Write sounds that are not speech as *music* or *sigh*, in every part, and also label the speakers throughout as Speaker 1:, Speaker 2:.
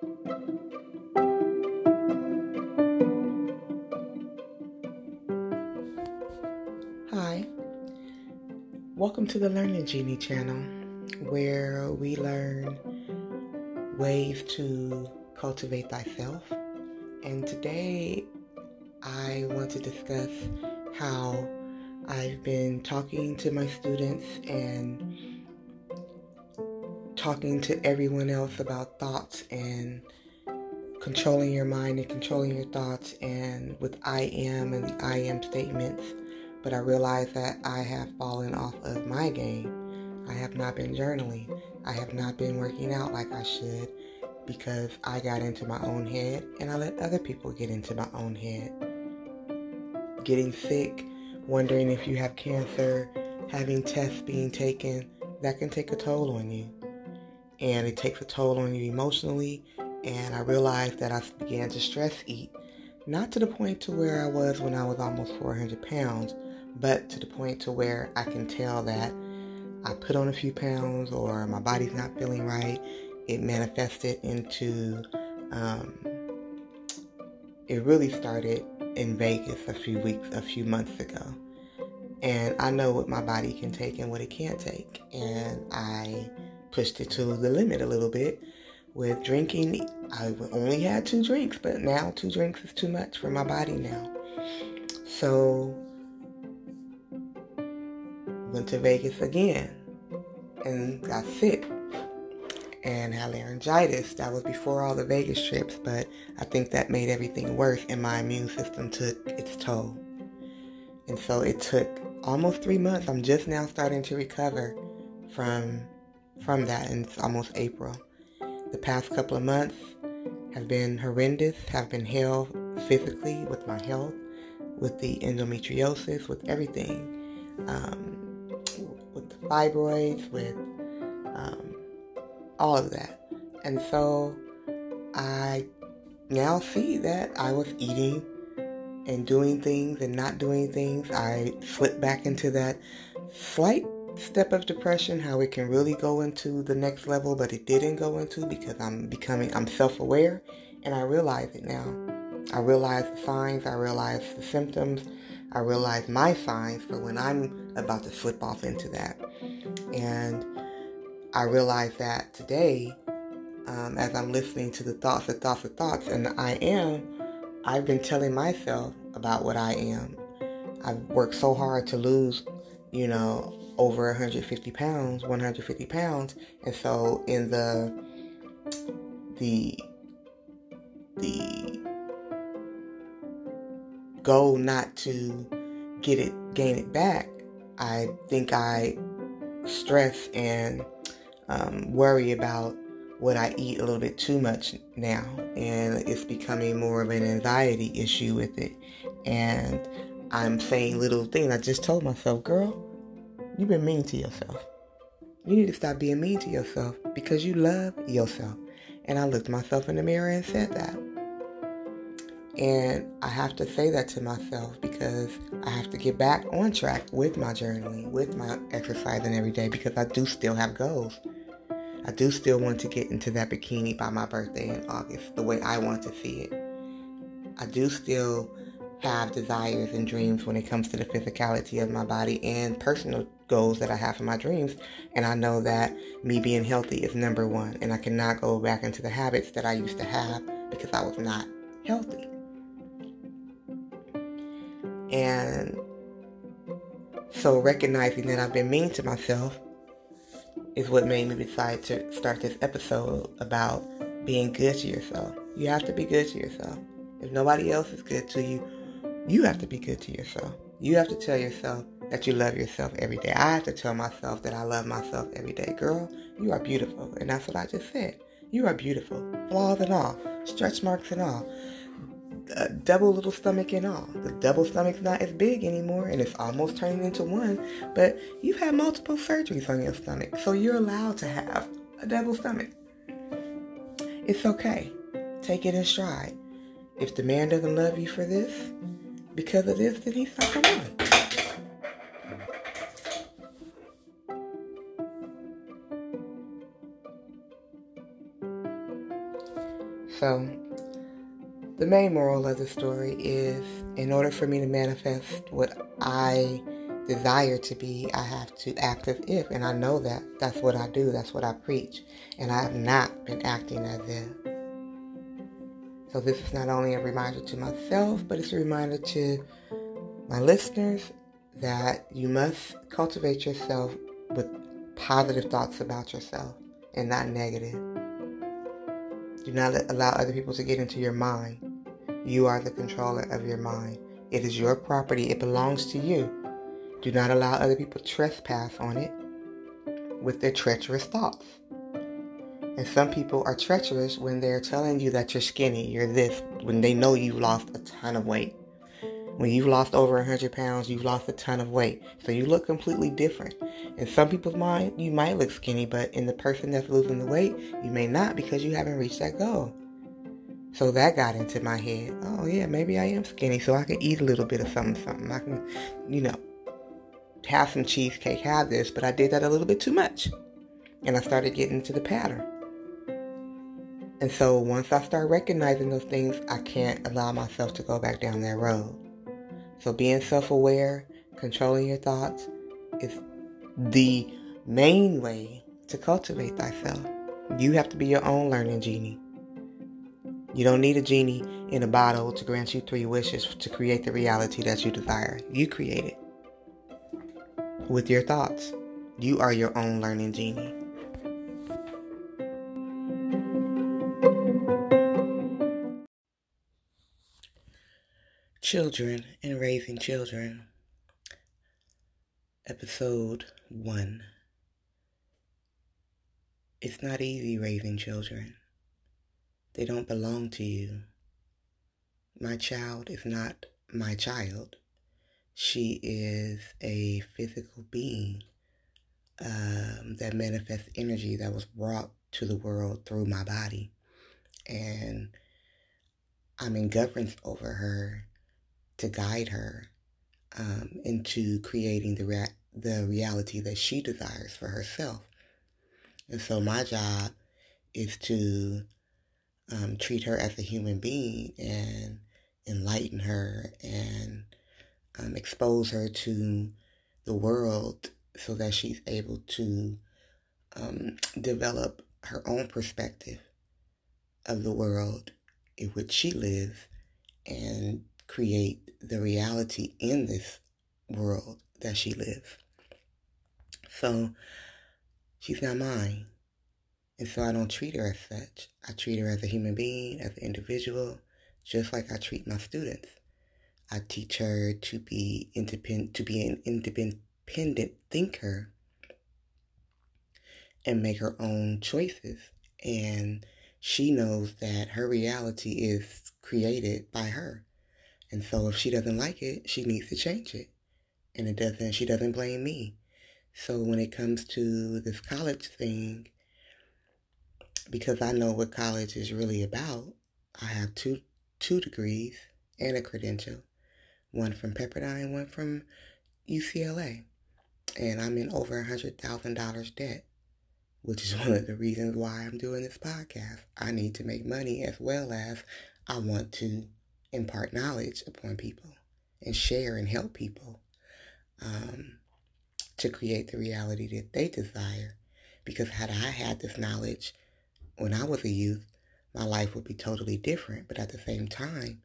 Speaker 1: Hi, welcome to the Learning Genie channel where we learn ways to cultivate thyself. And today I want to discuss how I've been talking to my students and talking to everyone else about thoughts and controlling your mind and controlling your thoughts and with I am and the I am statements. But I realize that I have fallen off of my game. I have not been journaling. I have not been working out like I should because I got into my own head and I let other people get into my own head. Getting sick, wondering if you have cancer, having tests being taken, that can take a toll on you. And it takes a toll on you emotionally. And I realized that I began to stress eat. Not to the point to where I was when I was almost 400 pounds, but to the point to where I can tell that I put on a few pounds or my body's not feeling right. It manifested into, um, it really started in Vegas a few weeks, a few months ago. And I know what my body can take and what it can't take. And I pushed it to the limit a little bit with drinking. I only had two drinks, but now two drinks is too much for my body now. So went to Vegas again and got sick and had laryngitis. That was before all the Vegas trips, but I think that made everything worse and my immune system took its toll. And so it took almost three months. I'm just now starting to recover from from that and it's almost April. The past couple of months have been horrendous, have been hell physically with my health, with the endometriosis, with everything. Um, with the fibroids, with um, all of that. And so I now see that I was eating and doing things and not doing things. I slipped back into that slight step of depression, how it can really go into the next level, but it didn't go into because I'm becoming, I'm self aware and I realize it now. I realize the signs, I realize the symptoms, I realize my signs for when I'm about to slip off into that. And I realize that today, um, as I'm listening to the thoughts, the thoughts, the thoughts, and I am, I've been telling myself about what I am. I've worked so hard to lose, you know, over 150 pounds, 150 pounds, and so in the the the goal not to get it, gain it back, I think I stress and um, worry about what I eat a little bit too much now, and it's becoming more of an anxiety issue with it. And I'm saying little things. I just told myself, girl, you've been mean to yourself. You need to stop being mean to yourself because you love yourself. And I looked myself in the mirror and said that. And I have to say that to myself because I have to get back on track with my journaling, with my exercising every day because I do still have goals. I do still want to get into that bikini by my birthday in August, the way I want to see it. I do still have desires and dreams when it comes to the physicality of my body and personal goals that I have for my dreams. And I know that me being healthy is number one. And I cannot go back into the habits that I used to have because I was not healthy. And so recognizing that I've been mean to myself is what made me decide to start this episode about being good to yourself. You have to be good to yourself. If nobody else is good to you, you have to be good to yourself. You have to tell yourself that you love yourself every day. I have to tell myself that I love myself every day. Girl, you are beautiful. And that's what I just said. You are beautiful. Flaws and all. Stretch marks and all a double little stomach and all. The double stomach's not as big anymore and it's almost turning into one, but you've had multiple surgeries on your stomach, so you're allowed to have a double stomach. It's okay. Take it in stride. If the man doesn't love you for this, because of this, then he's not one. So, the main moral of the story is in order for me to manifest what I desire to be, I have to act as if. And I know that. That's what I do. That's what I preach. And I have not been acting as if. So this is not only a reminder to myself, but it's a reminder to my listeners that you must cultivate yourself with positive thoughts about yourself and not negative. Do not allow other people to get into your mind. You are the controller of your mind. It is your property. It belongs to you. Do not allow other people trespass on it with their treacherous thoughts. And some people are treacherous when they're telling you that you're skinny, you're this, when they know you've lost a ton of weight. When you've lost over 100 pounds, you've lost a ton of weight. So you look completely different. In some people's mind, you might look skinny, but in the person that's losing the weight, you may not because you haven't reached that goal. So that got into my head. Oh yeah, maybe I am skinny, so I can eat a little bit of something, something. I can, you know, have some cheesecake, have this, but I did that a little bit too much. And I started getting into the pattern. And so once I start recognizing those things, I can't allow myself to go back down that road. So being self aware, controlling your thoughts is the main way to cultivate thyself. You have to be your own learning genie. You don't need a genie in a bottle to grant you three wishes to create the reality that you desire. You create it with your thoughts. You are your own learning genie. Children and Raising Children, Episode 1. It's not easy raising children. They don't belong to you. My child is not my child. She is a physical being um, that manifests energy that was brought to the world through my body. And I'm in governance over her to guide her um, into creating the, rea- the reality that she desires for herself. And so my job is to um, treat her as a human being and enlighten her and um, expose her to the world so that she's able to um, develop her own perspective of the world in which she lives and create the reality in this world that she lives. So she's not mine. And so I don't treat her as such. I treat her as a human being, as an individual, just like I treat my students. I teach her to be independent, to be an independent thinker and make her own choices. And she knows that her reality is created by her. And so if she doesn't like it, she needs to change it. And it doesn't, she doesn't blame me. So when it comes to this college thing, because I know what college is really about. I have two two degrees and a credential, one from Pepperdine, one from UCLA, and I'm in over a hundred thousand dollars debt, which is *laughs* one of the reasons why I'm doing this podcast. I need to make money as well as I want to impart knowledge upon people and share and help people um, to create the reality that they desire. Because had I had this knowledge when I was a youth, my life would be totally different. But at the same time,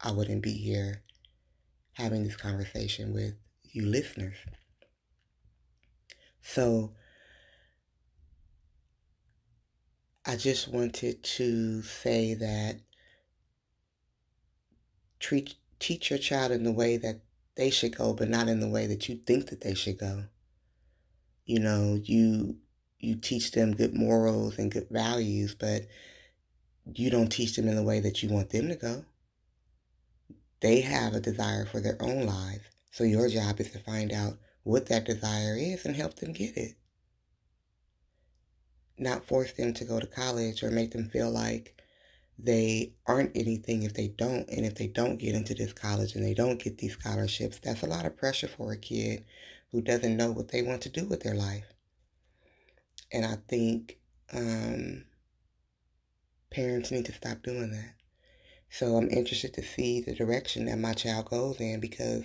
Speaker 1: I wouldn't be here having this conversation with you listeners. So I just wanted to say that treat teach your child in the way that they should go, but not in the way that you think that they should go. You know, you you teach them good morals and good values, but you don't teach them in the way that you want them to go. They have a desire for their own lives. So your job is to find out what that desire is and help them get it. Not force them to go to college or make them feel like they aren't anything if they don't. And if they don't get into this college and they don't get these scholarships, that's a lot of pressure for a kid who doesn't know what they want to do with their life. And I think um, parents need to stop doing that. So I'm interested to see the direction that my child goes in because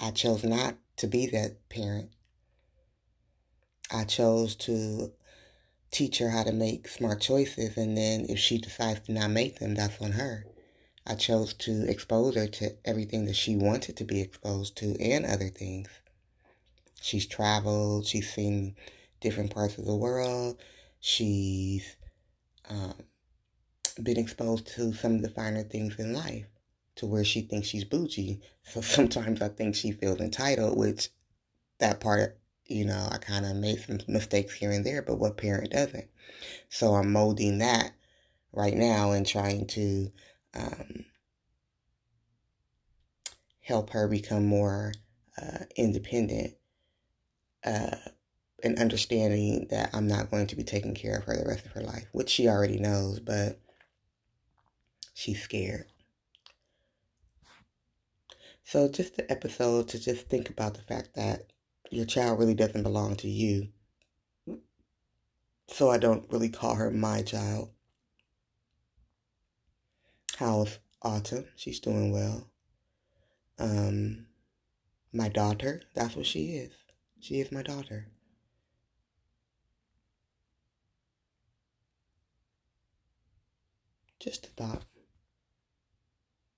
Speaker 1: I chose not to be that parent. I chose to teach her how to make smart choices, and then if she decides to not make them, that's on her. I chose to expose her to everything that she wanted to be exposed to and other things. She's traveled, she's seen different parts of the world, she's um, been exposed to some of the finer things in life to where she thinks she's bougie. So *laughs* sometimes I think she feels entitled, which that part, you know, I kind of made some mistakes here and there, but what parent doesn't? So I'm molding that right now and trying to um, help her become more uh, independent uh, and understanding that I'm not going to be taking care of her the rest of her life, which she already knows, but she's scared. So, just the episode to just think about the fact that your child really doesn't belong to you. So, I don't really call her my child. How's Autumn? She's doing well. Um, my daughter, that's what she is. She is my daughter. Just a thought.